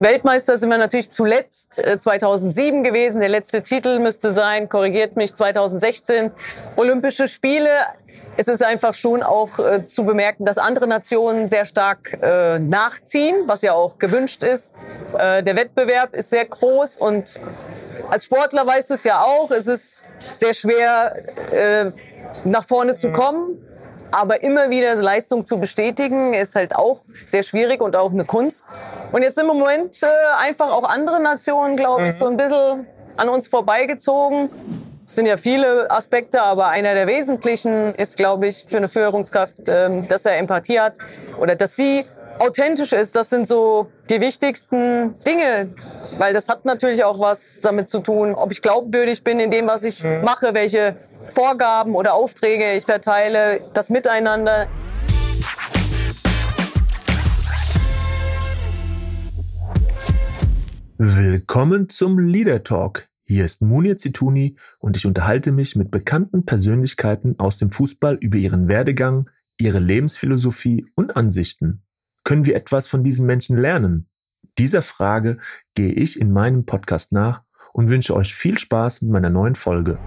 Weltmeister sind wir natürlich zuletzt 2007 äh, gewesen. Der letzte Titel müsste sein, korrigiert mich, 2016. Olympische Spiele. Es ist einfach schon auch äh, zu bemerken, dass andere Nationen sehr stark äh, nachziehen, was ja auch gewünscht ist. Äh, der Wettbewerb ist sehr groß und als Sportler weißt du es ja auch, es ist sehr schwer, nach vorne zu kommen. Aber immer wieder Leistung zu bestätigen, ist halt auch sehr schwierig und auch eine Kunst. Und jetzt sind im Moment äh, einfach auch andere Nationen, glaube ich, mhm. so ein bisschen an uns vorbeigezogen. Es sind ja viele Aspekte, aber einer der wesentlichen ist, glaube ich, für eine Führungskraft, äh, dass er Empathie hat oder dass sie authentisch ist. Das sind so die wichtigsten Dinge, weil das hat natürlich auch was damit zu tun, ob ich glaubwürdig bin in dem, was ich mhm. mache, welche Vorgaben oder Aufträge ich verteile, das Miteinander. Willkommen zum Leader Talk. Hier ist Munir Zituni und ich unterhalte mich mit bekannten Persönlichkeiten aus dem Fußball über ihren Werdegang, ihre Lebensphilosophie und Ansichten. Können wir etwas von diesen Menschen lernen? Dieser Frage gehe ich in meinem Podcast nach und wünsche euch viel Spaß mit meiner neuen Folge.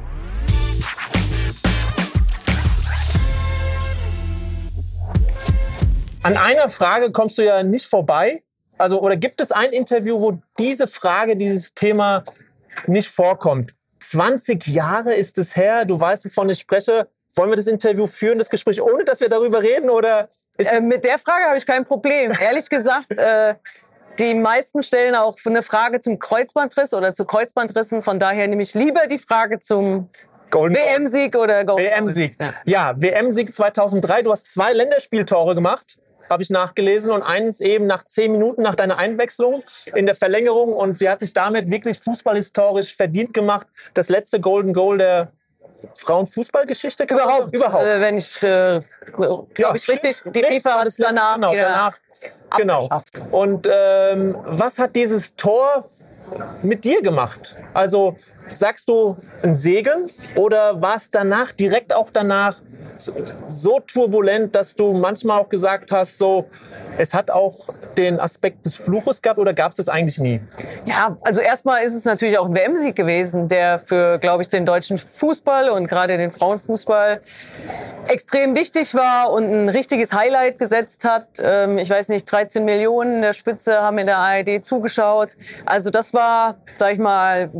An einer Frage kommst du ja nicht vorbei. Also, oder gibt es ein Interview, wo diese Frage, dieses Thema nicht vorkommt? 20 Jahre ist es her, du weißt, wovon ich spreche. Wollen wir das Interview führen, das Gespräch, ohne dass wir darüber reden? Oder äh, mit der Frage habe ich kein Problem. Ehrlich gesagt, äh, die meisten stellen auch eine Frage zum Kreuzbandriss oder zu Kreuzbandrissen. Von daher nehme ich lieber die Frage zum WM-Sieg oder Golden WM-Sieg. Ja, WM-Sieg 2003. Du hast zwei Länderspieltore gemacht habe ich nachgelesen und eines eben nach zehn Minuten nach deiner Einwechslung in der Verlängerung und sie hat sich damit wirklich fußballhistorisch verdient gemacht. Das letzte Golden Goal der Frauenfußballgeschichte? Überhaupt. Überhaupt. Äh, wenn ich, äh, glaube ja, ich richtig, die FIFA hat es danach. Genau, danach. Genau. Und ähm, was hat dieses Tor mit dir gemacht? Also sagst du ein Segen oder war es danach, direkt auch danach, so turbulent, dass du manchmal auch gesagt hast, so, es hat auch den Aspekt des Fluches gehabt oder gab es das eigentlich nie? Ja, also erstmal ist es natürlich auch ein WM-Sieg gewesen, der für, glaube ich, den deutschen Fußball und gerade den Frauenfußball extrem wichtig war und ein richtiges Highlight gesetzt hat. Ähm, ich weiß nicht, 13 Millionen in der Spitze haben in der ARD zugeschaut. Also das war, sag ich mal,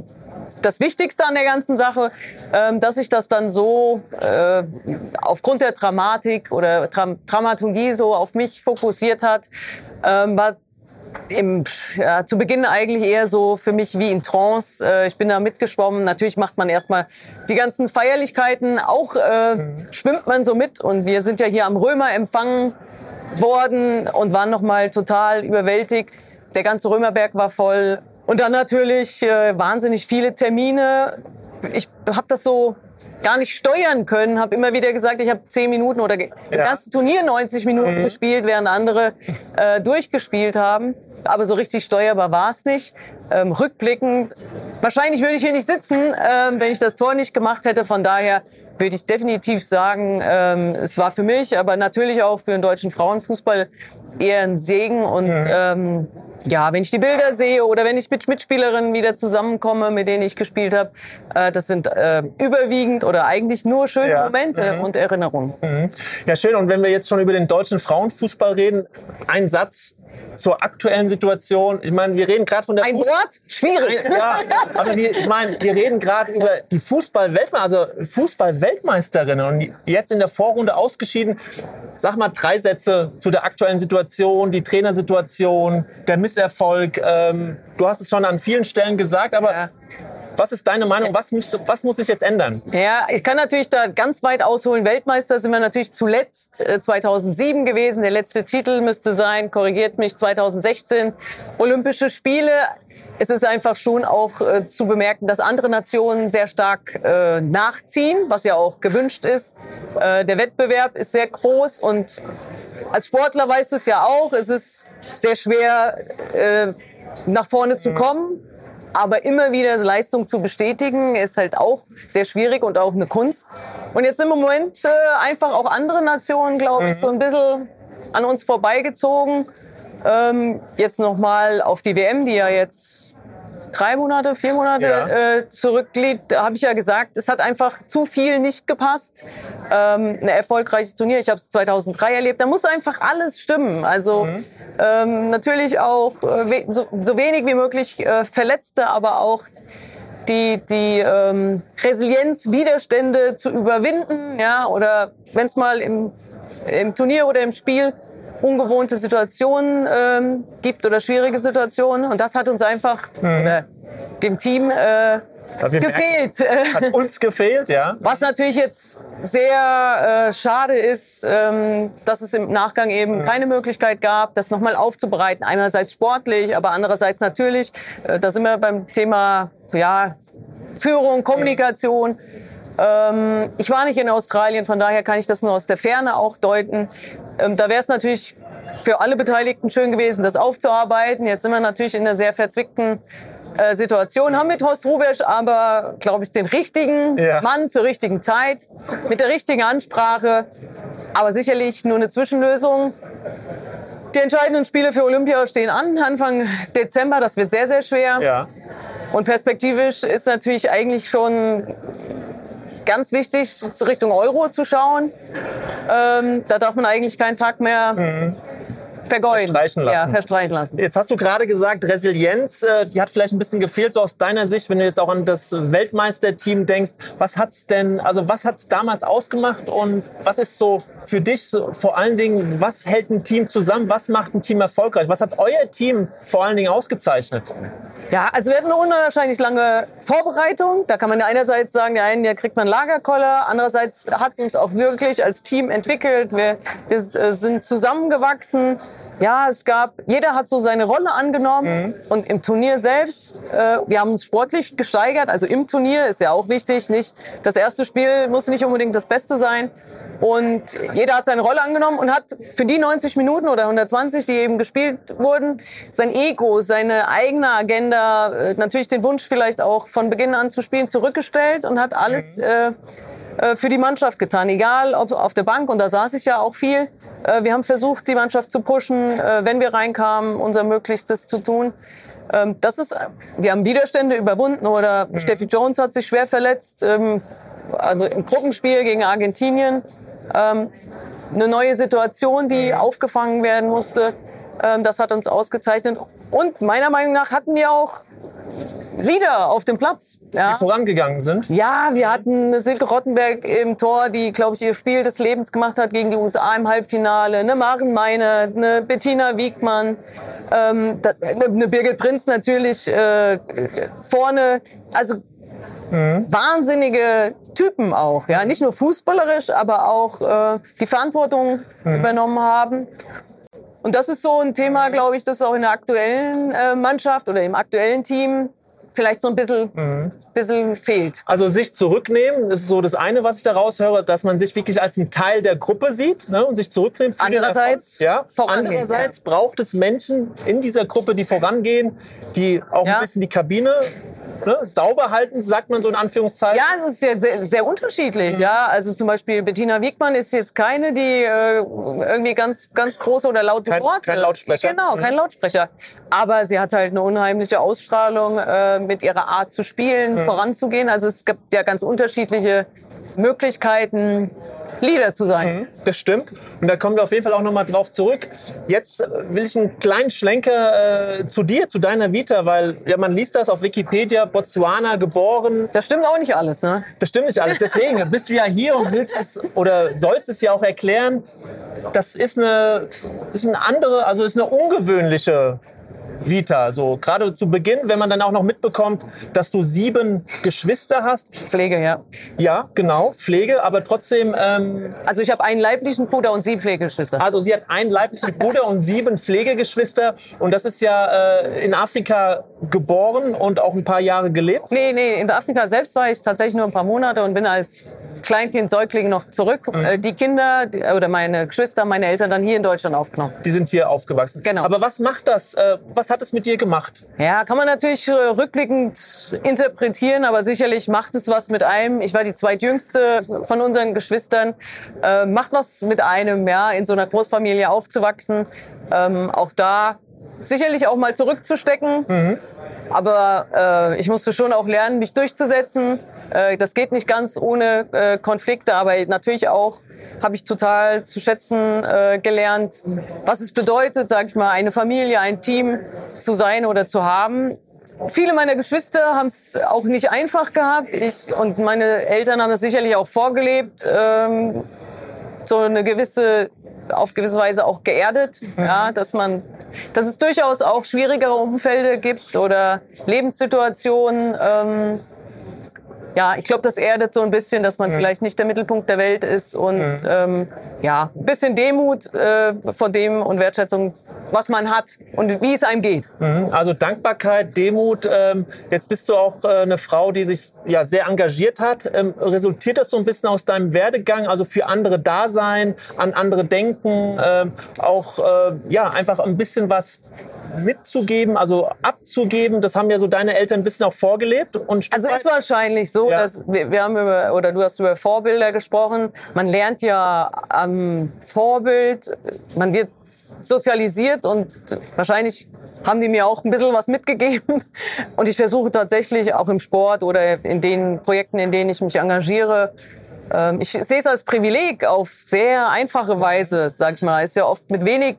das Wichtigste an der ganzen Sache, ähm, dass sich das dann so äh, aufgrund der Dramatik oder Dram Dramaturgie so auf mich fokussiert hat, ähm, war im, ja, zu Beginn eigentlich eher so für mich wie in Trance. Äh, ich bin da mitgeschwommen. Natürlich macht man erstmal die ganzen Feierlichkeiten. Auch äh, mhm. schwimmt man so mit. Und wir sind ja hier am Römer empfangen worden und waren nochmal total überwältigt. Der ganze Römerberg war voll. Und dann natürlich äh, wahnsinnig viele Termine. Ich habe das so gar nicht steuern können, habe immer wieder gesagt, ich habe zehn Minuten oder ja. im ganzen Turnier 90 Minuten mhm. gespielt, während andere äh, durchgespielt haben. Aber so richtig steuerbar war es nicht. Ähm, rückblickend, wahrscheinlich würde ich hier nicht sitzen, äh, wenn ich das Tor nicht gemacht hätte. Von daher würde ich definitiv sagen, ähm, es war für mich, aber natürlich auch für den deutschen Frauenfußball eher ein Segen und ähm, ja, wenn ich die Bilder sehe oder wenn ich mit Mitspielerinnen wieder zusammenkomme, mit denen ich gespielt habe, äh, das sind äh, überwiegend oder eigentlich nur schöne ja. Momente mhm. und Erinnerungen. Mhm. Ja, schön. Und wenn wir jetzt schon über den deutschen Frauenfußball reden, ein Satz zur aktuellen Situation. Ich meine, wir reden gerade von der Ein Fuß Wort? Schwierig. ja, aber wir, ich meine, wir reden gerade über die Fußball-Weltmeister, also Fußball-Weltmeisterinnen und jetzt in der Vorrunde ausgeschieden. Sag mal drei Sätze zu der aktuellen Situation, die Trainersituation, der Misserfolg. Ähm, du hast es schon an vielen Stellen gesagt, aber ja. Was ist deine Meinung? Was, müsste, was muss sich jetzt ändern? Ja, ich kann natürlich da ganz weit ausholen. Weltmeister sind wir natürlich zuletzt 2007 äh, gewesen. Der letzte Titel müsste sein, korrigiert mich, 2016. Olympische Spiele. Es ist einfach schon auch äh, zu bemerken, dass andere Nationen sehr stark äh, nachziehen, was ja auch gewünscht ist. Äh, der Wettbewerb ist sehr groß und als Sportler weißt du es ja auch, es ist sehr schwer, äh, nach vorne zu kommen. Aber immer wieder Leistung zu bestätigen, ist halt auch sehr schwierig und auch eine Kunst. Und jetzt sind im Moment äh, einfach auch andere Nationen, glaube ich, mhm. so ein bisschen an uns vorbeigezogen. Ähm, jetzt nochmal auf die WM, die ja jetzt drei Monate, vier Monate ja. äh, zurückliegt, habe ich ja gesagt, es hat einfach zu viel nicht gepasst. Ähm, ein erfolgreiches Turnier, ich habe es 2003 erlebt, da muss einfach alles stimmen. Also mhm. ähm, natürlich auch äh, so, so, wenig wie möglich äh, Verletzte, aber auch die, die ähm, Resilienz, Widerstände zu überwinden, ja, oder wenn es mal im, im Turnier oder im Spiel ungewohnte Situationen ähm, gibt oder schwierige Situationen. Und das hat uns einfach mhm. oder dem Team äh, gefehlt. Merken, hat uns gefehlt, ja. Was natürlich jetzt sehr äh, schade ist, ähm, dass es im Nachgang eben mhm. keine Möglichkeit gab, das nochmal aufzubereiten. Einerseits sportlich, aber andererseits natürlich, äh, da sind wir beim Thema ja, Führung, Kommunikation. Ähm, ich war nicht in Australien, von daher kann ich das nur aus der Ferne auch deuten. Ähm, da wäre es natürlich für alle Beteiligten schön gewesen, das aufzuarbeiten. Jetzt sind wir natürlich in einer sehr verzwickten äh, Situation, haben mit Horst Rubesch aber, glaube ich, den richtigen ja. Mann zur richtigen Zeit, mit der richtigen Ansprache, aber sicherlich nur eine Zwischenlösung. Die entscheidenden Spiele für Olympia stehen an, Anfang Dezember. Das wird sehr, sehr schwer. Ja. Und perspektivisch ist natürlich eigentlich schon ganz wichtig, Richtung Euro zu schauen. Ähm, da darf man eigentlich keinen Tag mehr mhm vergeuden. Verstreichen lassen. Ja, verstreichen lassen. Jetzt hast du gerade gesagt, Resilienz, äh, die hat vielleicht ein bisschen gefehlt, so aus deiner Sicht, wenn du jetzt auch an das Weltmeisterteam denkst. Was hat's denn, also was hat's damals ausgemacht und was ist so für dich so, vor allen Dingen, was hält ein Team zusammen? Was macht ein Team erfolgreich? Was hat euer Team vor allen Dingen ausgezeichnet? Ja, also wir hatten eine unwahrscheinlich lange Vorbereitung. Da kann man ja einerseits sagen, der eine, der kriegt man Lagerkoller. Andererseits hat es uns auch wirklich als Team entwickelt. Wir, wir äh, sind zusammengewachsen. Ja, es gab, jeder hat so seine Rolle angenommen. Mhm. Und im Turnier selbst, äh, wir haben uns sportlich gesteigert. Also im Turnier ist ja auch wichtig. Nicht, das erste Spiel muss nicht unbedingt das Beste sein. Und jeder hat seine Rolle angenommen und hat für die 90 Minuten oder 120, die eben gespielt wurden, sein Ego, seine eigene Agenda, äh, natürlich den Wunsch vielleicht auch von Beginn an zu spielen, zurückgestellt und hat alles mhm. äh, äh, für die Mannschaft getan. Egal ob auf der Bank, und da saß ich ja auch viel. Äh, wir haben versucht, die Mannschaft zu pushen, wenn wir reinkamen, unser Möglichstes zu tun. Ähm, das ist, wir haben Widerstände überwunden oder mhm. Steffi Jones hat sich schwer verletzt. Ähm, also im Gruppenspiel gegen Argentinien ähm, eine neue Situation, die aufgefangen werden musste. Ähm, das hat uns ausgezeichnet. Und meiner Meinung nach hatten wir auch Leader auf dem Platz. Ja. Die vorangegangen sind? Ja, wir hatten Silke Rottenberg im Tor, die, glaube ich, ihr Spiel des Lebens gemacht hat gegen die USA im Halbfinale. Eine Maren Meiner, eine Bettina Wiegmann, ähm, eine Birgit Prinz natürlich äh, vorne. Also mhm. wahnsinnige Typen auch, ja, nicht nur fußballerisch, aber auch äh, die Verantwortung mhm. übernommen haben. Und das ist so ein Thema, glaube ich, das auch in der aktuellen äh, Mannschaft oder im aktuellen Team vielleicht so ein bisschen, mhm. bisschen fehlt. Also sich zurücknehmen, das ist so das eine, was ich da raushöre, dass man sich wirklich als ein Teil der Gruppe sieht ne, und sich zurücknimmt. Andererseits, ja. Andererseits ja. braucht es Menschen in dieser Gruppe, die vorangehen, die auch ja. ein bisschen die Kabine ne, sauber halten, sagt man so in Anführungszeichen? Ja, es ist sehr, sehr, sehr unterschiedlich. Mhm. Ja, also zum Beispiel Bettina Wiegmann ist jetzt keine, die äh, irgendwie ganz, ganz große oder laute kein, Worte. Kein Lautsprecher. Genau, kein mhm. Lautsprecher. Aber sie hat halt eine unheimliche Ausstrahlung äh, mit ihrer Art zu spielen, mhm. voranzugehen. Also es gibt ja ganz unterschiedliche Möglichkeiten, Leader zu sein. Mhm, das stimmt. Und da kommen wir auf jeden Fall auch nochmal drauf zurück. Jetzt will ich einen kleinen Schlenker äh, zu dir, zu deiner Vita, weil ja, man liest das auf Wikipedia, Botswana geboren. Das stimmt auch nicht alles, ne? Das stimmt nicht alles. Deswegen bist du ja hier und willst es oder sollst es ja auch erklären. Das ist eine, ist eine andere, also ist eine ungewöhnliche Vita. So gerade zu Beginn, wenn man dann auch noch mitbekommt, dass du sieben Geschwister hast. Pflege, ja. Ja, genau, Pflege, aber trotzdem. Ähm, also ich habe einen leiblichen Bruder und sieben Pflegegeschwister. Also sie hat einen leiblichen Bruder und sieben Pflegegeschwister und das ist ja äh, in Afrika geboren und auch ein paar Jahre gelebt. Nee, nee, in Afrika selbst war ich tatsächlich nur ein paar Monate und bin als Kleinkind, Säugling noch zurück. Mhm. Äh, die Kinder die, oder meine Geschwister, meine Eltern dann hier in Deutschland aufgenommen. Die sind hier aufgewachsen. Genau. Aber was macht das? Äh, was hat es mit dir gemacht? Ja, kann man natürlich äh, rückblickend interpretieren, aber sicherlich macht es was mit einem. Ich war die zweitjüngste von unseren Geschwistern. Äh, macht was mit einem, ja, in so einer Großfamilie aufzuwachsen. Ähm, auch da sicherlich auch mal zurückzustecken. Mhm. Aber äh, ich musste schon auch lernen, mich durchzusetzen. Äh, das geht nicht ganz ohne äh, Konflikte, aber natürlich auch habe ich total zu schätzen äh, gelernt, was es bedeutet, sag ich mal, eine Familie, ein Team zu sein oder zu haben. Viele meiner Geschwister haben es auch nicht einfach gehabt. Ich und meine Eltern haben es sicherlich auch vorgelebt. Ähm, so eine gewisse auf gewisse Weise auch geerdet, ja, dass man, dass es durchaus auch schwierigere Umfelder gibt oder Lebenssituationen. Ähm, ja, ich glaube, das erdet so ein bisschen, dass man mhm. vielleicht nicht der Mittelpunkt der Welt ist und mhm. ähm, ja, ein bisschen Demut äh, vor dem und Wertschätzung, was man hat und wie es einem geht. Mhm. Also Dankbarkeit, Demut. Ähm, jetzt bist du auch äh, eine Frau, die sich ja sehr engagiert hat. Ähm, resultiert das so ein bisschen aus deinem Werdegang, also für andere da sein, an andere denken, ähm, auch äh, ja einfach ein bisschen was mitzugeben, also abzugeben? Das haben ja so deine Eltern ein bisschen auch vorgelebt. Und also ist wahrscheinlich so, ja. dass wir, wir haben über, oder du hast über Vorbilder gesprochen. Man lernt ja am Vorbild, man wird sozialisiert und wahrscheinlich haben die mir auch ein bisschen was mitgegeben. Und ich versuche tatsächlich auch im Sport oder in den Projekten, in denen ich mich engagiere, ähm, ich sehe es als Privileg auf sehr einfache Weise, sag ich mal. Ist ja oft mit wenig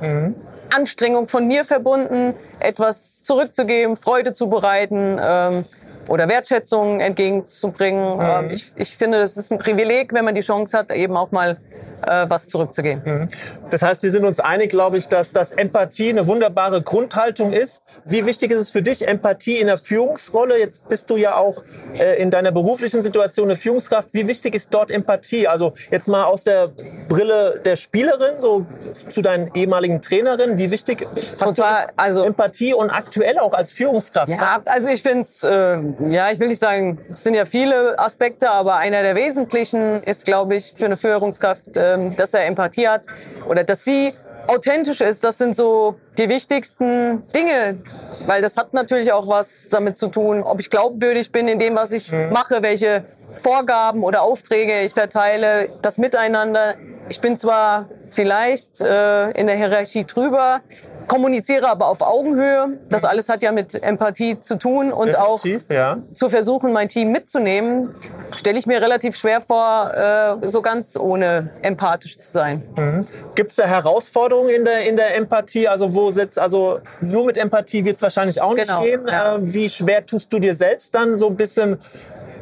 mhm. Anstrengung von mir verbunden, etwas zurückzugeben, Freude zu bereiten ähm, oder Wertschätzung entgegenzubringen. Mhm. Ähm, ich, ich finde, es ist ein Privileg, wenn man die Chance hat, eben auch mal äh, was zurückzugeben. Mhm. Das heißt, wir sind uns einig, glaube ich, dass das Empathie eine wunderbare Grundhaltung ist. Wie wichtig ist es für dich, Empathie in der Führungsrolle? Jetzt bist du ja auch äh, in deiner beruflichen Situation eine Führungskraft. Wie wichtig ist dort Empathie? Also jetzt mal aus der Brille der Spielerin, so zu deinen ehemaligen Trainerin. Wie wichtig hast Total, du also, Empathie und aktuell auch als Führungskraft? Ja, also ich finde es, äh, ja, ich will nicht sagen, es sind ja viele Aspekte, aber einer der wesentlichen ist, glaube ich, für eine Führungskraft, äh, dass er Empathie hat oder dass sie authentisch ist. Das sind so die wichtigsten Dinge, weil das hat natürlich auch was damit zu tun, ob ich glaubwürdig bin in dem, was ich mhm. mache, welche Vorgaben oder Aufträge ich verteile, das Miteinander. Ich bin zwar vielleicht äh, in der Hierarchie drüber, kommuniziere aber auf Augenhöhe. Das mhm. alles hat ja mit Empathie zu tun und Definitiv, auch ja. zu versuchen, mein Team mitzunehmen, stelle ich mir relativ schwer vor, äh, so ganz ohne empathisch zu sein. Mhm. Gibt es da Herausforderungen in der, in der Empathie? Also wo sitzt, also nur mit Empathie wird es wahrscheinlich auch nicht genau, gehen. Ja. Äh, wie schwer tust du dir selbst dann so ein bisschen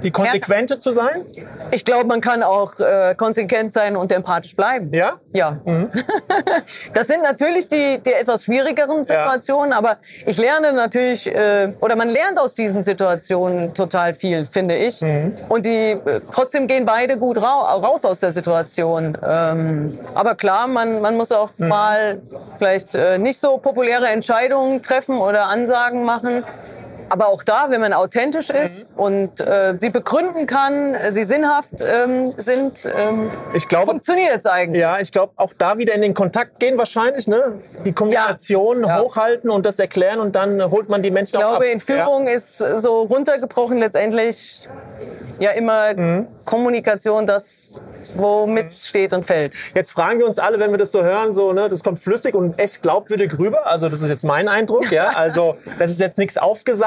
die Konsequente zu sein? Ich glaube, man kann auch äh, konsequent sein und empathisch bleiben. Ja? Ja. Mhm. das sind natürlich die, die etwas schwierigeren Situationen, ja. aber ich lerne natürlich, äh, oder man lernt aus diesen Situationen total viel, finde ich. Mhm. Und die, äh, trotzdem gehen beide gut ra raus aus der Situation. Ähm, aber klar, man, man muss auch mhm. mal vielleicht äh, nicht so populäre Entscheidungen treffen oder Ansagen machen. Aber auch da, wenn man authentisch ist mhm. und äh, sie begründen kann, äh, sie sinnhaft ähm, sind, ähm, ich glaube, funktioniert es eigentlich. Ja, ich glaube, auch da wieder in den Kontakt gehen wahrscheinlich, ne? Die Kommunikation ja. hochhalten und das erklären und dann holt man die Menschen ich auch glaube, ab. in Führung ja. ist so runtergebrochen letztendlich ja immer mhm. Kommunikation das, womit es steht und fällt. Jetzt fragen wir uns alle, wenn wir das so hören, so, ne, das kommt flüssig und echt glaubwürdig rüber. Also das ist jetzt mein Eindruck, ja. Also das ist jetzt nichts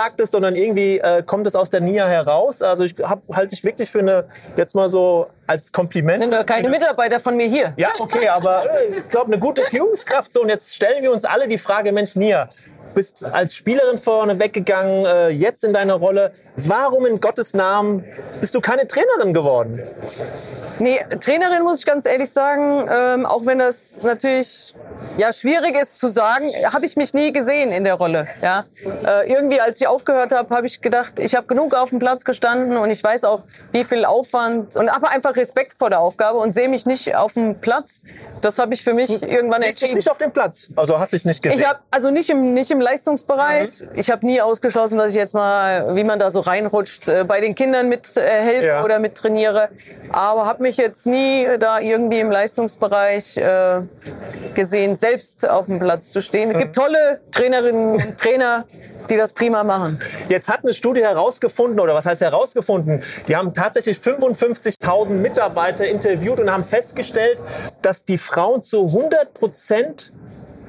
Aufgesagtes, sondern irgendwie äh, kommt es aus der Nia heraus. Also ich halte ich wirklich für eine, jetzt mal so als Kompliment. Sind doch keine Mitarbeiter von mir hier. Ja, okay, aber äh, ich glaube, eine gute Führungskraft. So, und jetzt stellen wir uns alle die Frage, Mensch, Nia, bist als Spielerin vorne weggegangen, äh, jetzt in deiner Rolle. Warum in Gottes Namen bist du keine Trainerin geworden? Nee, Trainerin muss ich ganz ehrlich sagen, ähm, auch wenn das natürlich ja, schwierig ist zu sagen, habe ich mich nie gesehen in der Rolle. Ja, äh, irgendwie als ich aufgehört habe, habe ich gedacht, ich habe genug auf dem Platz gestanden und ich weiß auch, wie viel Aufwand und habe einfach Respekt vor der Aufgabe und sehe mich nicht auf dem Platz. Das habe ich für mich irgendwann entschieden. dich nicht auf dem Platz, also hast dich nicht gesehen. Ich habe also nicht im nicht im Leistungsbereich. Mhm. Ich habe nie ausgeschlossen, dass ich jetzt mal, wie man da so reinrutscht, äh, bei den Kindern mithelfe äh, ja. oder mit trainiere. Aber habe mich jetzt nie da irgendwie im Leistungsbereich äh, gesehen, selbst auf dem Platz zu stehen. Es gibt mhm. tolle Trainerinnen und Trainer, die das prima machen. Jetzt hat eine Studie herausgefunden, oder was heißt herausgefunden? Die haben tatsächlich 55.000 Mitarbeiter interviewt und haben festgestellt, dass die Frauen zu 100 Prozent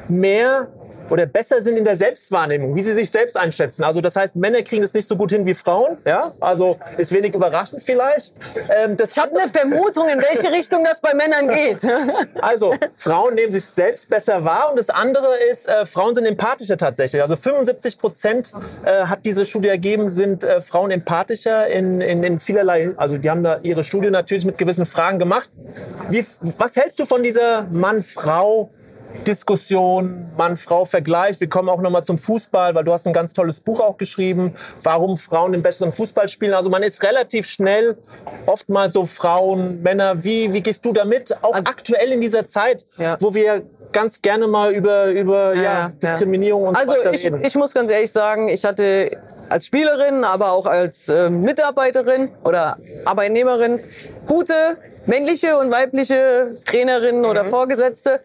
mehr oder besser sind in der Selbstwahrnehmung, wie sie sich selbst einschätzen. Also das heißt, Männer kriegen es nicht so gut hin wie Frauen. Ja, also ist wenig überraschend vielleicht. Ähm, das ich habe eine Vermutung, in welche Richtung das bei Männern geht. also Frauen nehmen sich selbst besser wahr und das andere ist, äh, Frauen sind empathischer tatsächlich. Also 75 Prozent äh, hat diese Studie ergeben, sind äh, Frauen empathischer in, in, in vielerlei. Also die haben da ihre Studie natürlich mit gewissen Fragen gemacht. Wie, was hältst du von dieser Mann-Frau? Diskussion, Mann-Frau-Vergleich. Wir kommen auch nochmal zum Fußball, weil du hast ein ganz tolles Buch auch geschrieben, warum Frauen den besseren Fußball spielen. Also man ist relativ schnell oftmals so Frauen, Männer. Wie, wie gehst du damit? Auch also, aktuell in dieser Zeit, ja. wo wir ganz gerne mal über, über ja, ja Diskriminierung und also so weiter ich, reden. Ich muss ganz ehrlich sagen, ich hatte als Spielerin, aber auch als äh, Mitarbeiterin oder Arbeitnehmerin gute männliche und weibliche Trainerinnen mhm. oder Vorgesetzte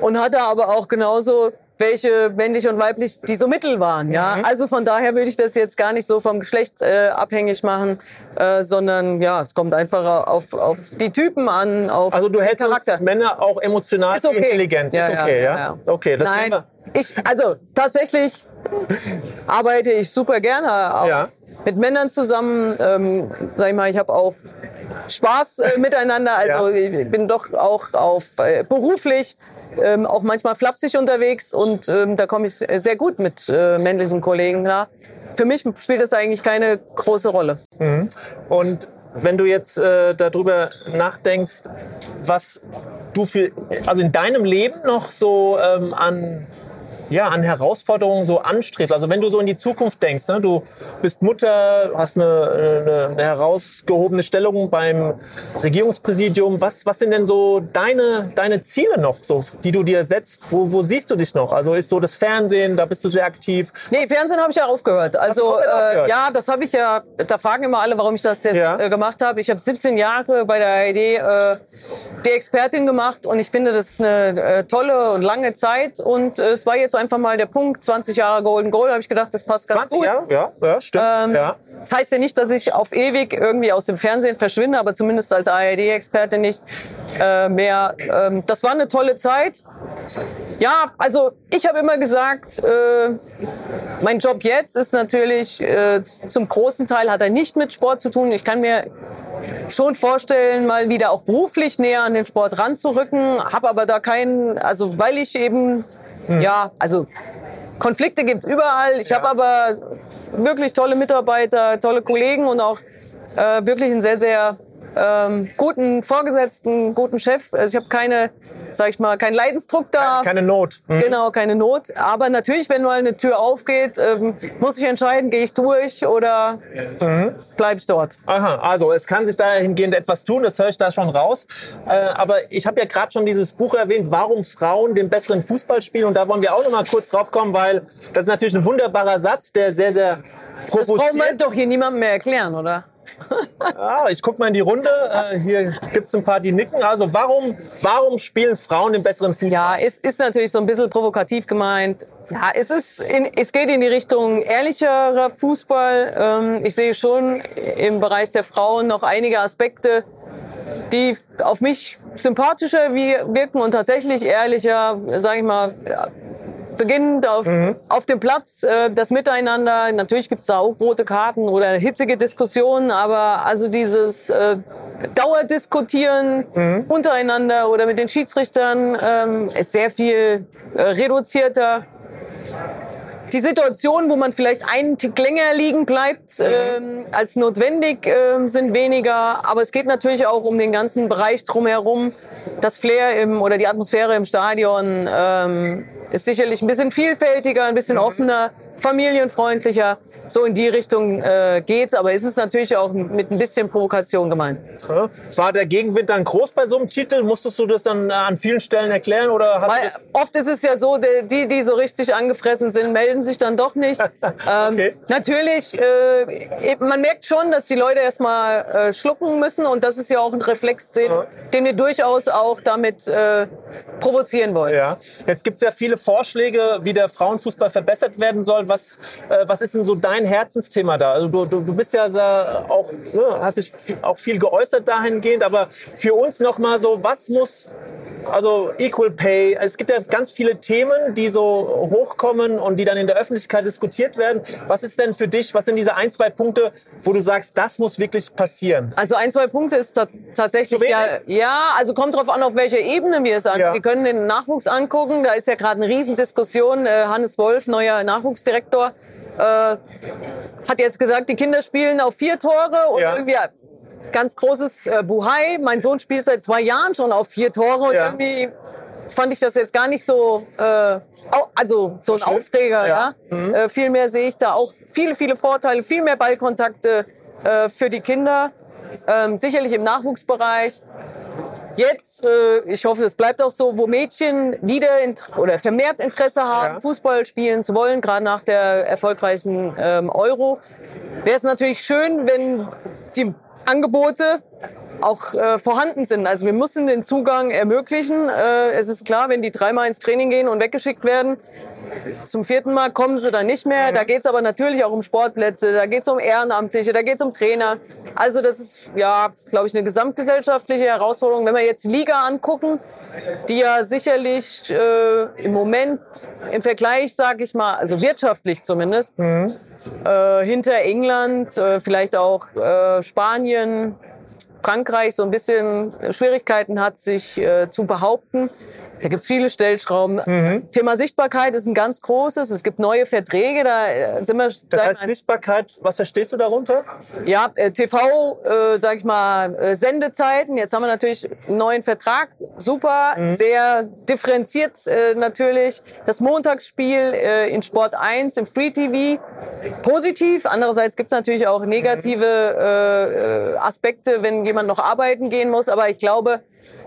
und hatte aber auch genauso welche männlich und weiblich, die so mittel waren. Ja, mhm. also von daher würde ich das jetzt gar nicht so vom Geschlecht äh, abhängig machen, äh, sondern ja, es kommt einfach auf, auf die Typen an, auf Also du hältst uns Männer auch emotional ist okay. intelligent. Ja, ist okay, ja? ja? Okay, das Nein, ich also tatsächlich arbeite ich super gerne auch ja. Mit Männern zusammen. Ähm, sag ich mal, ich habe auch Spaß äh, miteinander. Also ja. ich bin doch auch auf äh, beruflich ähm, auch manchmal flapsig unterwegs und ähm, da komme ich sehr gut mit äh, männlichen Kollegen klar. Für mich spielt das eigentlich keine große Rolle. Mhm. Und wenn du jetzt äh, darüber nachdenkst, was du für, also in deinem Leben noch so ähm, an ja, an Herausforderungen so anstrebst. Also wenn du so in die Zukunft denkst, ne, du bist Mutter, hast eine, eine, eine herausgehobene Stellung beim Regierungspräsidium. Was, was sind denn so deine, deine Ziele noch, so, die du dir setzt? Wo, wo siehst du dich noch? Also ist so das Fernsehen, da bist du sehr aktiv. Nee, Fernsehen habe ich ja aufgehört. Also äh, aufgehört? ja, das habe ich ja, da fragen immer alle, warum ich das jetzt ja. äh, gemacht habe. Ich habe 17 Jahre bei der ARD äh, die Expertin gemacht und ich finde, das ist eine äh, tolle und lange Zeit und äh, es war jetzt so einfach mal der Punkt, 20 Jahre Golden Goal, habe ich gedacht, das passt ganz 20 gut. Jahre? Ja, ja stimmt. Ähm, ja. Das heißt ja nicht, dass ich auf ewig irgendwie aus dem Fernsehen verschwinde, aber zumindest als ARD-Experte nicht äh, mehr. Ähm, das war eine tolle Zeit. Ja, also ich habe immer gesagt, äh, mein Job jetzt ist natürlich äh, zum großen Teil hat er nicht mit Sport zu tun. Ich kann mir schon vorstellen, mal wieder auch beruflich näher an den Sport ranzurücken, habe aber da keinen, also weil ich eben hm. Ja, also Konflikte gibt's überall. Ich ja. habe aber wirklich tolle Mitarbeiter, tolle Kollegen und auch äh, wirklich ein sehr, sehr ähm, guten Vorgesetzten, guten Chef. Also ich habe keine, sag ich mal, keinen Leidensdruck da. Keine Not. Mhm. Genau, keine Not. Aber natürlich, wenn mal eine Tür aufgeht, ähm, muss ich entscheiden, gehe ich durch oder mhm. bleibe ich dort. Aha, also es kann sich dahingehend etwas tun, das höre ich da schon raus. Äh, aber ich habe ja gerade schon dieses Buch erwähnt, warum Frauen den besseren Fußball spielen. Und da wollen wir auch noch mal kurz drauf kommen, weil das ist natürlich ein wunderbarer Satz, der sehr, sehr provoziert. Das braucht man doch hier niemandem mehr erklären, oder? Ja, ich guck mal in die Runde. Äh, hier gibt's ein paar, die nicken. Also warum, warum spielen Frauen den besseren Fußball? Ja, es ist natürlich so ein bisschen provokativ gemeint. Ja, es ist, in, es geht in die Richtung ehrlicherer Fußball. Ähm, ich sehe schon im Bereich der Frauen noch einige Aspekte, die auf mich sympathischer wirken und tatsächlich ehrlicher, sage ich mal, beginnend auf, mhm. auf dem Platz, äh, das Miteinander. Natürlich gibt's da auch rote Karten oder hitzige Diskussionen, aber also dieses äh, Dauerdiskutieren mhm. untereinander oder mit den Schiedsrichtern ähm, ist sehr viel äh, reduzierter. Die Situation, wo man vielleicht einen Tick länger liegen bleibt mhm. ähm, als notwendig, äh, sind weniger. Aber es geht natürlich auch um den ganzen Bereich drumherum. Das Flair im, oder die Atmosphäre im Stadion ähm, ist sicherlich ein bisschen vielfältiger, ein bisschen mhm. offener, familienfreundlicher. So in die Richtung äh, geht's. Aber ist es natürlich auch mit ein bisschen Provokation gemeint. War der Gegenwind dann groß bei so einem Titel? Musstest du das dann an vielen Stellen erklären oder Weil, Oft ist es ja so, die, die so richtig angefressen sind, melden sich dann doch nicht. ähm, okay. Natürlich, äh, man merkt schon, dass die Leute erstmal äh, schlucken müssen und das ist ja auch ein Reflex, den, ja. den wir durchaus auch damit äh, provozieren wollen. Ja. Jetzt gibt es ja viele Vorschläge, wie der Frauenfußball verbessert werden soll. Was, äh, was ist denn so dein Herzensthema da? Also du, du, du bist ja auch, ne, hast dich auch viel geäußert dahingehend, aber für uns nochmal so, was muss also Equal Pay. Es gibt ja ganz viele Themen, die so hochkommen und die dann in der Öffentlichkeit diskutiert werden. Was ist denn für dich, was sind diese ein, zwei Punkte, wo du sagst, das muss wirklich passieren? Also ein, zwei Punkte ist tatsächlich ja, ja, also kommt drauf an, auf welcher Ebene wir es an. Ja. Wir können den Nachwuchs angucken. Da ist ja gerade eine Riesendiskussion. Äh, Hannes Wolf, neuer Nachwuchsdirektor, äh, hat jetzt gesagt, die Kinder spielen auf vier Tore und ja. irgendwie ganz großes äh, Buhai. Mein Sohn spielt seit zwei Jahren schon auf vier Tore und ja. irgendwie fand ich das jetzt gar nicht so, äh, also so ein Aufreger. Ja. ja. Mhm. Äh, vielmehr sehe ich da auch viele, viele Vorteile, viel mehr Ballkontakte äh, für die Kinder. Ähm, sicherlich im Nachwuchsbereich. Jetzt, äh, ich hoffe, es bleibt auch so, wo Mädchen wieder oder vermehrt Interesse haben, ja. Fußball spielen zu wollen, gerade nach der erfolgreichen ähm, Euro, wäre es natürlich schön, wenn die Angebote auch äh, vorhanden sind. Also wir müssen den Zugang ermöglichen. Äh, es ist klar, wenn die dreimal ins Training gehen und weggeschickt werden, zum vierten Mal kommen sie dann nicht mehr. Da geht es aber natürlich auch um Sportplätze, da geht es um Ehrenamtliche, da geht es um Trainer. Also das ist, ja, glaube ich, eine gesamtgesellschaftliche Herausforderung. Wenn wir jetzt Liga angucken, die ja sicherlich äh, im Moment im Vergleich, sage ich mal, also wirtschaftlich zumindest, mhm. äh, hinter England, äh, vielleicht auch äh, Spanien, Frankreich so ein bisschen Schwierigkeiten hat, sich äh, zu behaupten. Da gibt's viele Stellschrauben. Mhm. Thema Sichtbarkeit ist ein ganz großes. Es gibt neue Verträge, da äh, sind wir. Das heißt Sichtbarkeit, was verstehst du darunter? Ja, äh, TV, äh, sag ich mal, äh, Sendezeiten. Jetzt haben wir natürlich einen neuen Vertrag. Super, mhm. sehr differenziert äh, natürlich. Das Montagsspiel äh, in Sport 1 im Free TV. Positiv. Andererseits gibt's natürlich auch negative äh, äh, Aspekte, wenn jemand noch arbeiten gehen muss. Aber ich glaube,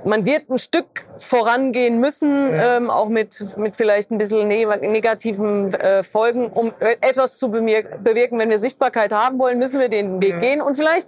man wird ein Stück vorangehen müssen, ja. ähm, auch mit, mit vielleicht ein bisschen ne negativen äh, Folgen, um etwas zu bewirken. Wenn wir Sichtbarkeit haben wollen, müssen wir den Weg ja. gehen. Und vielleicht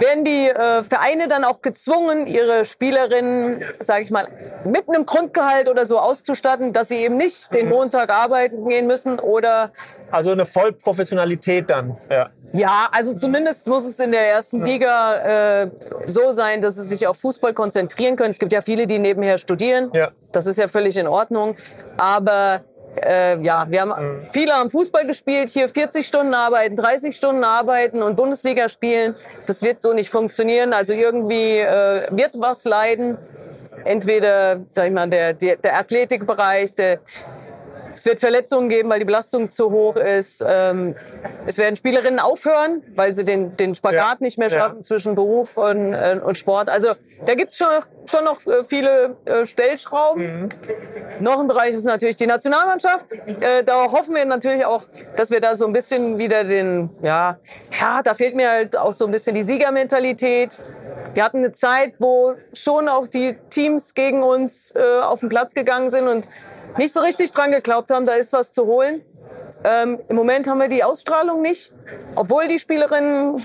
werden die äh, Vereine dann auch gezwungen, ihre Spielerinnen, sage ich mal, mit einem Grundgehalt oder so auszustatten, dass sie eben nicht den mhm. Montag arbeiten gehen müssen oder also eine Vollprofessionalität dann. Ja. Ja, also zumindest muss es in der ersten Liga äh, so sein, dass sie sich auf Fußball konzentrieren können. Es gibt ja viele, die nebenher studieren. Ja. Das ist ja völlig in Ordnung. Aber äh, ja, wir haben mhm. viele haben Fußball gespielt, hier 40 Stunden arbeiten, 30 Stunden arbeiten und Bundesliga spielen. Das wird so nicht funktionieren. Also irgendwie äh, wird was leiden. Entweder, sag ich mal, der, der, der Athletikbereich, der, es wird Verletzungen geben, weil die Belastung zu hoch ist. Ähm, es werden Spielerinnen aufhören, weil sie den, den Spagat ja. nicht mehr schaffen ja. zwischen Beruf und, äh, und Sport. Also da gibt's schon, schon noch äh, viele äh, Stellschrauben. Mhm. Noch ein Bereich ist natürlich die Nationalmannschaft. Da hoffen wir natürlich auch, dass wir da so ein bisschen wieder den, ja, ja, da fehlt mir halt auch so ein bisschen die Siegermentalität. Wir hatten eine Zeit, wo schon auch die Teams gegen uns auf den Platz gegangen sind und nicht so richtig dran geglaubt haben, da ist was zu holen. Ähm, Im Moment haben wir die Ausstrahlung nicht, obwohl die Spielerinnen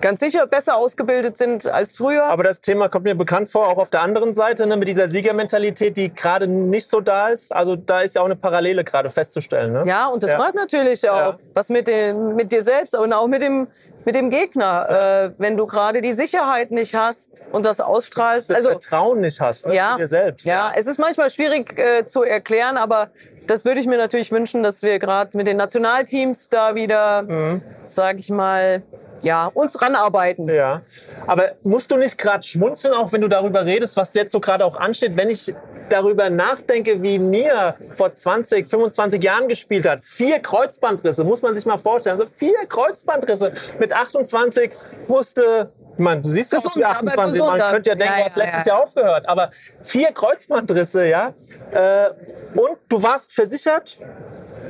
ganz sicher besser ausgebildet sind als früher. Aber das Thema kommt mir bekannt vor, auch auf der anderen Seite, ne, mit dieser Siegermentalität, die gerade nicht so da ist. Also da ist ja auch eine Parallele gerade festzustellen. Ne? Ja, und das ja. macht natürlich auch ja. was mit, den, mit dir selbst und auch mit dem, mit dem Gegner, ja. äh, wenn du gerade die Sicherheit nicht hast und das ausstrahlst. Das also, Vertrauen nicht hast ne, ja, zu dir selbst. Ja, es ist manchmal schwierig äh, zu erklären, aber das würde ich mir natürlich wünschen, dass wir gerade mit den Nationalteams da wieder, mhm. sag ich mal, ja, uns ranarbeiten. Ja. Aber musst du nicht gerade schmunzeln, auch wenn du darüber redest, was jetzt so gerade auch ansteht, wenn ich darüber nachdenke, wie Nia vor 20, 25 Jahren gespielt hat. Vier Kreuzbandrisse, muss man sich mal vorstellen. Also vier Kreuzbandrisse mit 28 musste man, du siehst ja aus wie 28, man könnte ja denken, ja, du hast ja, letztes ja. Jahr aufgehört. Aber vier Kreuzbandrisse, ja. Äh, und du warst versichert?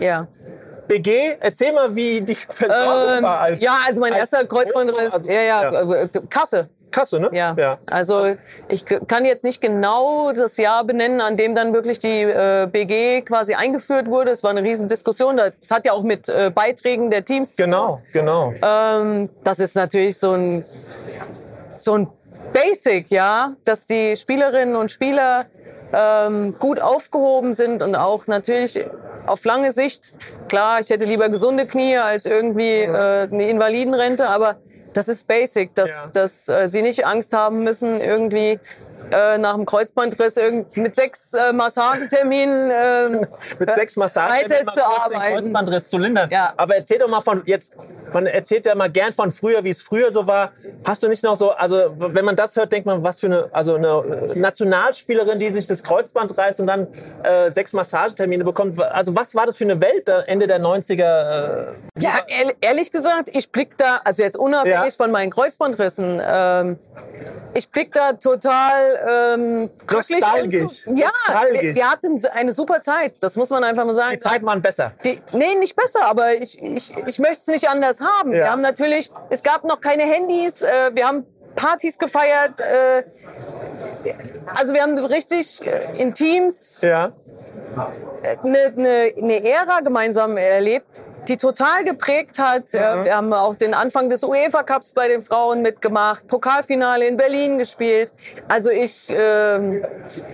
Ja. BG, erzähl mal, wie die Versorgung ähm, war. Als, ja, also mein erster Kreuzbandriss, also, ja, ja, ja, Kasse. Kasse, ne? Ja. ja. Also ich kann jetzt nicht genau das Jahr benennen, an dem dann wirklich die äh, BG quasi eingeführt wurde. Es war eine Riesendiskussion. Das hat ja auch mit äh, Beiträgen der Teams zu genau, tun. Genau, genau. Ähm, das ist natürlich so ein so ein Basic, ja, dass die Spielerinnen und Spieler ähm, gut aufgehoben sind und auch natürlich auf lange Sicht, klar, ich hätte lieber gesunde Knie als irgendwie äh, eine Invalidenrente, aber das ist basic, dass, ja. dass äh, sie nicht Angst haben müssen, irgendwie äh, nach dem Kreuzbandriss mit sechs äh, Massageterminen äh, mit sechs Massageterminen zu arbeiten. Kreuzbandriss zu lindern. Ja. Aber erzähl doch mal von jetzt. Man erzählt ja mal gern von früher, wie es früher so war. Hast du nicht noch so, also wenn man das hört, denkt man, was für eine, also eine Nationalspielerin, die sich das Kreuzband reißt und dann äh, sechs Massagetermine bekommt. Also was war das für eine Welt Ende der 90er? Äh, ja, ehrlich gesagt, ich blick da, also jetzt unabhängig ja. von meinen Kreuzbandrissen, ähm, ich blick da total ähm, glücklich. Nostalgisch. Ja, wir, wir, hatten eine super Zeit. Das muss man einfach mal sagen. Die Zeit waren besser. Die, nee, nicht besser, aber ich, ich, ich möchte es nicht anders haben. Ja. Wir haben natürlich, es gab noch keine Handys. Äh, wir haben Partys gefeiert. Äh, also wir haben richtig äh, in Teams ja. eine, eine, eine Ära gemeinsam erlebt die total geprägt hat. Mhm. Wir haben auch den Anfang des UEFA Cups bei den Frauen mitgemacht, Pokalfinale in Berlin gespielt. Also ich, äh,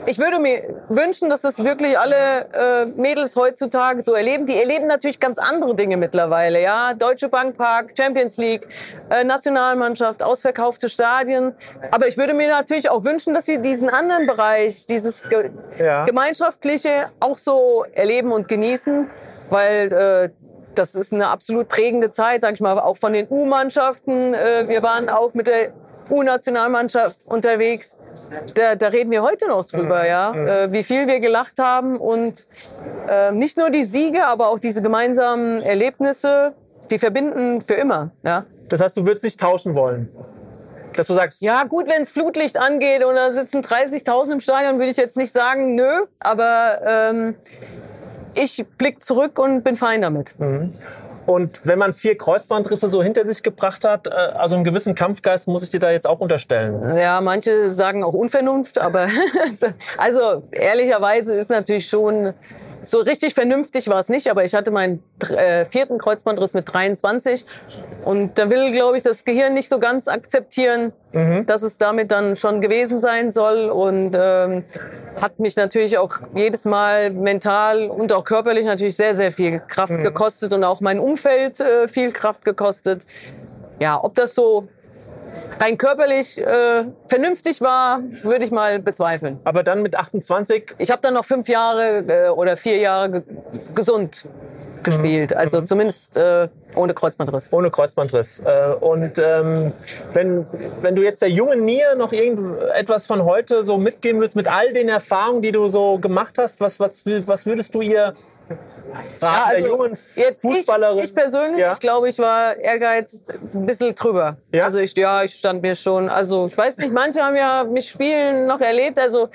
ich würde mir wünschen, dass das wirklich alle äh, Mädels heutzutage so erleben. Die erleben natürlich ganz andere Dinge mittlerweile. Ja, Deutsche Bank Park, Champions League, äh, Nationalmannschaft, ausverkaufte Stadien. Aber ich würde mir natürlich auch wünschen, dass sie diesen anderen Bereich, dieses ge ja. gemeinschaftliche, auch so erleben und genießen, weil äh, das ist eine absolut prägende Zeit, sag ich mal, auch von den U-Mannschaften. Äh, wir waren auch mit der U-Nationalmannschaft unterwegs. Da, da reden wir heute noch drüber, mhm. ja, mhm. äh, wie viel wir gelacht haben und äh, nicht nur die Siege, aber auch diese gemeinsamen Erlebnisse, die verbinden für immer, ja. Das heißt, du würdest nicht tauschen wollen? Dass du sagst. Ja, gut, wenn es Flutlicht angeht und da sitzen 30.000 im Stadion, würde ich jetzt nicht sagen, nö. Aber ähm, ich blicke zurück und bin fein damit. Mhm. Und wenn man vier Kreuzbandrisse so hinter sich gebracht hat, äh, also einen gewissen Kampfgeist muss ich dir da jetzt auch unterstellen. Ja, manche sagen auch Unvernunft, aber also ehrlicherweise ist natürlich schon so richtig vernünftig war es nicht, aber ich hatte meinen äh, vierten Kreuzbandriss mit 23 und da will, glaube ich, das Gehirn nicht so ganz akzeptieren, mhm. dass es damit dann schon gewesen sein soll und ähm, hat mich natürlich auch jedes Mal mental und auch körperlich natürlich sehr, sehr viel Kraft mhm. gekostet und auch mein Umfeld äh, viel Kraft gekostet. Ja, ob das so rein körperlich äh, vernünftig war, würde ich mal bezweifeln. Aber dann mit 28? Ich habe dann noch fünf Jahre äh, oder vier Jahre ge gesund gespielt. Mhm. Also mhm. zumindest äh, ohne Kreuzbandriss. Ohne Kreuzbandriss. Äh, und ähm, wenn, wenn du jetzt der jungen Nia noch irgendetwas von heute so mitgeben willst, mit all den Erfahrungen, die du so gemacht hast, was, was, was würdest du ihr ja, also jungen jetzt Fußballerin. Ich, ich persönlich, ja. ich glaube, ich war Ehrgeiz ein bisschen drüber. Ja? Also ich, ja, ich stand mir schon, also ich weiß nicht, manche haben ja mich spielen noch erlebt, also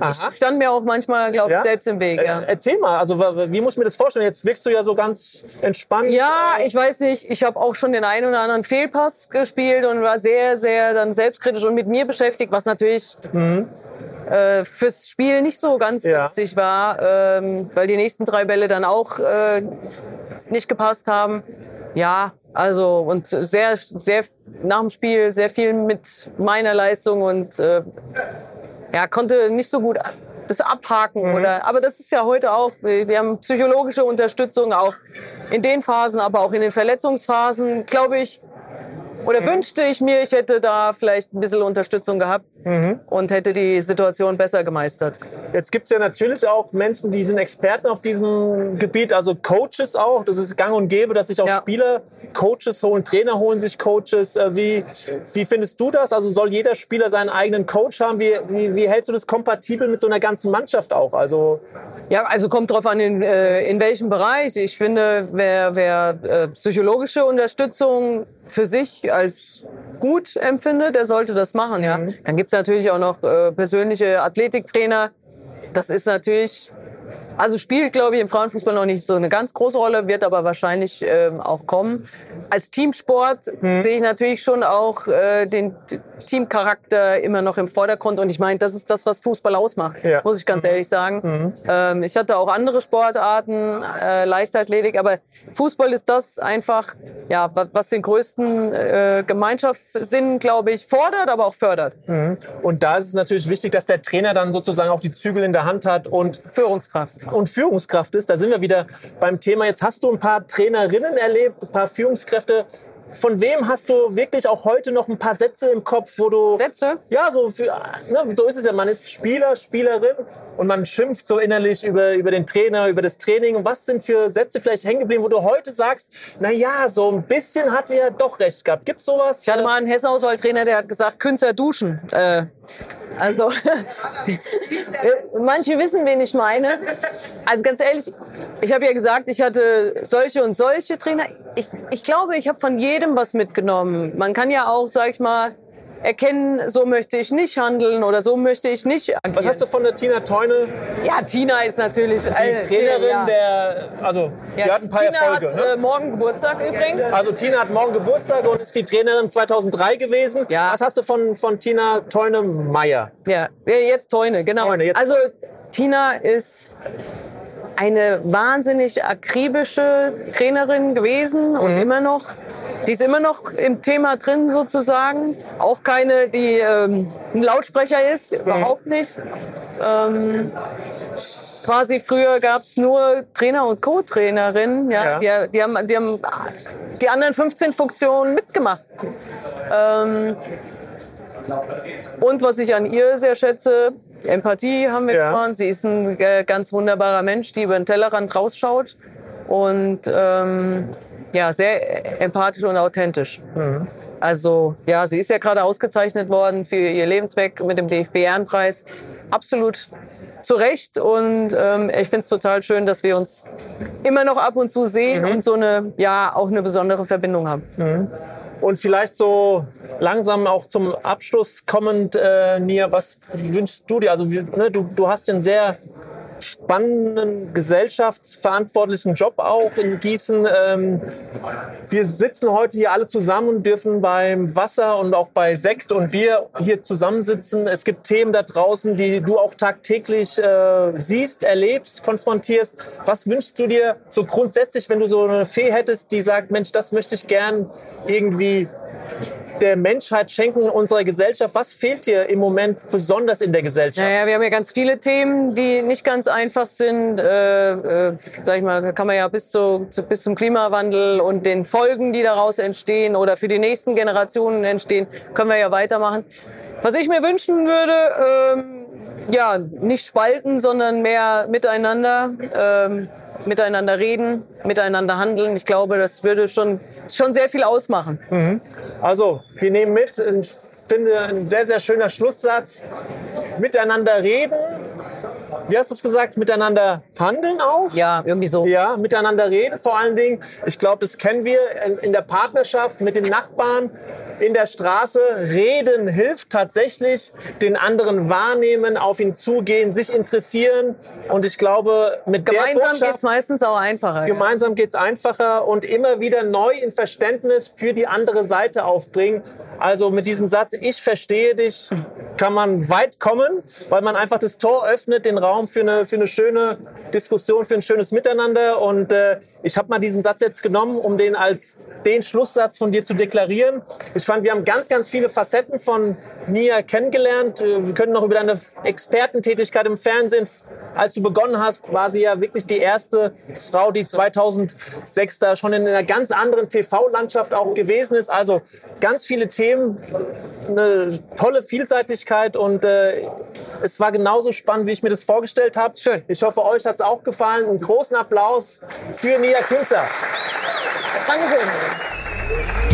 Aha. ich stand mir auch manchmal, glaube ich, ja? selbst im Weg. Ja. Erzähl mal, also wie muss ich mir das vorstellen? Jetzt wirkst du ja so ganz entspannt. Ja, ich weiß nicht, ich habe auch schon den einen oder anderen Fehlpass gespielt und war sehr, sehr dann selbstkritisch und mit mir beschäftigt, was natürlich mhm äh, fürs Spiel nicht so ganz ja. günstig war, ähm, weil die nächsten drei Bälle dann auch äh, nicht gepasst haben. Ja, also und sehr, sehr nach dem Spiel sehr viel mit meiner Leistung und äh, ja konnte nicht so gut das abhaken mhm. oder. Aber das ist ja heute auch. Wir haben psychologische Unterstützung auch in den Phasen, aber auch in den Verletzungsphasen, glaube ich. Oder mhm. wünschte ich mir, ich hätte da vielleicht ein bisschen Unterstützung gehabt. Mhm. und hätte die Situation besser gemeistert. Jetzt gibt es ja natürlich auch Menschen, die sind Experten auf diesem Gebiet, also Coaches auch. Das ist gang und gäbe, dass sich auch ja. Spieler Coaches holen, Trainer holen sich Coaches. Äh, wie, wie findest du das? Also soll jeder Spieler seinen eigenen Coach haben? Wie, wie, wie hältst du das kompatibel mit so einer ganzen Mannschaft auch? Also ja, also kommt drauf an, in, äh, in welchem Bereich. Ich finde, wer, wer äh, psychologische Unterstützung für sich als gut empfindet, der sollte das machen. Ja. Mhm. Dann gibt's natürlich auch noch äh, persönliche Athletiktrainer. Das ist natürlich also spielt, glaube ich, im Frauenfußball noch nicht so eine ganz große Rolle, wird aber wahrscheinlich ähm, auch kommen. Als Teamsport mhm. sehe ich natürlich schon auch äh, den Teamcharakter immer noch im Vordergrund. Und ich meine, das ist das, was Fußball ausmacht, ja. muss ich ganz mhm. ehrlich sagen. Mhm. Ähm, ich hatte auch andere Sportarten, äh, Leichtathletik, aber Fußball ist das einfach, ja, was den größten äh, Gemeinschaftssinn, glaube ich, fordert, aber auch fördert. Mhm. Und da ist es natürlich wichtig, dass der Trainer dann sozusagen auch die Zügel in der Hand hat und Führungskraft und Führungskraft ist. Da sind wir wieder beim Thema. Jetzt hast du ein paar Trainerinnen erlebt, ein paar Führungskräfte. Von wem hast du wirklich auch heute noch ein paar Sätze im Kopf, wo du... Sätze? Ja, so, für, ne, so ist es ja. Man ist Spieler, Spielerin und man schimpft so innerlich über, über den Trainer, über das Training. Und was sind für Sätze vielleicht hängen geblieben, wo du heute sagst, na ja, so ein bisschen hat er doch recht gehabt. Gibt's sowas? Ich hatte mal einen Hessen-Auswahltrainer, der hat gesagt, Künstler duschen. Äh, also manche wissen, wen ich meine. Also ganz ehrlich, ich habe ja gesagt, ich hatte solche und solche Trainer. Ich, ich glaube, ich habe von jedem was mitgenommen. Man kann ja auch, sag ich mal, erkennen, so möchte ich nicht handeln oder so möchte ich nicht agieren. Was hast du von der Tina Teune? Ja, Tina ist natürlich die äh, Trainerin ja. der, also ja, die hat ein paar Tina Erfolge. Tina hat ne? äh, morgen Geburtstag übrigens. Also Tina hat morgen Geburtstag und ist die Trainerin 2003 gewesen. Ja. Was hast du von, von Tina Teune Meier? Ja, jetzt Teune, genau. Teune, jetzt. Also Tina ist eine wahnsinnig akribische Trainerin gewesen und mhm. immer noch. Die ist immer noch im Thema drin sozusagen. Auch keine, die ähm, ein Lautsprecher ist, mhm. überhaupt nicht. Ähm, quasi früher gab es nur Trainer und Co-Trainerinnen. Ja? ja. Die, die, haben, die haben die anderen 15 Funktionen mitgemacht. Ähm, und was ich an ihr sehr schätze, Empathie haben wir ja. gesprochen. Sie ist ein äh, ganz wunderbarer Mensch, die über den Tellerrand rausschaut und ähm, ja, sehr empathisch und authentisch. Mhm. Also ja, sie ist ja gerade ausgezeichnet worden für ihr Lebenswerk mit dem DFB-Ehrenpreis. Absolut zu Recht und ähm, ich finde es total schön, dass wir uns immer noch ab und zu sehen mhm. und so eine, ja, auch eine besondere Verbindung haben. Mhm. Und vielleicht so langsam auch zum Abschluss kommend, äh, Nia, was wünschst du dir? Also ne, du, du hast einen sehr spannenden gesellschaftsverantwortlichen Job auch in Gießen. Ähm, wir sitzen heute hier alle zusammen und dürfen beim Wasser und auch bei Sekt und Bier hier zusammensitzen. Es gibt Themen da draußen, die du auch tagtäglich äh, siehst, erlebst, konfrontierst. Was wünschst du dir so grundsätzlich, wenn du so eine Fee hättest, die sagt, Mensch, das möchte ich gern irgendwie der Menschheit schenken unserer Gesellschaft? Was fehlt dir im Moment besonders in der Gesellschaft? Naja, wir haben ja ganz viele Themen, die nicht ganz einfach sind. Äh, äh, sag ich mal, kann man ja bis, zu, zu, bis zum Klimawandel und den Folgen, die daraus entstehen oder für die nächsten Generationen entstehen, können wir ja weitermachen. Was ich mir wünschen würde, ähm, ja, nicht spalten, sondern mehr miteinander. Ähm, miteinander reden, miteinander handeln. Ich glaube, das würde schon, schon sehr viel ausmachen. Mhm. Also, wir nehmen mit, ich finde ein sehr, sehr schöner Schlusssatz. Miteinander reden. Wie hast du es gesagt? Miteinander handeln auch? Ja, irgendwie so. Ja, miteinander reden vor allen Dingen. Ich glaube, das kennen wir in der Partnerschaft mit den Nachbarn in der Straße. Reden hilft tatsächlich, den anderen wahrnehmen, auf ihn zugehen, sich interessieren. Und ich glaube, mit gemeinsam geht es meistens auch einfacher. Gemeinsam ja. geht es einfacher und immer wieder neu in Verständnis für die andere Seite aufbringen. Also mit diesem Satz, ich verstehe dich, kann man weit kommen, weil man einfach das Tor öffnet, den Raum für eine, für eine schöne Diskussion, für ein schönes Miteinander. Und äh, ich habe mal diesen Satz jetzt genommen, um den als den Schlusssatz von dir zu deklarieren. Ich fand, wir haben ganz, ganz viele Facetten von Nia kennengelernt. Wir können noch über deine Expertentätigkeit im Fernsehen. Als du begonnen hast, war sie ja wirklich die erste Frau, die 2006 da schon in einer ganz anderen TV-Landschaft auch gewesen ist. Also ganz viele Themen, eine tolle Vielseitigkeit und äh, es war genauso spannend, wie ich mir das vorgestellt habe. Schön. Ich hoffe, euch hat es auch gefallen. Einen großen Applaus für Nia Künzer. Dankeschön.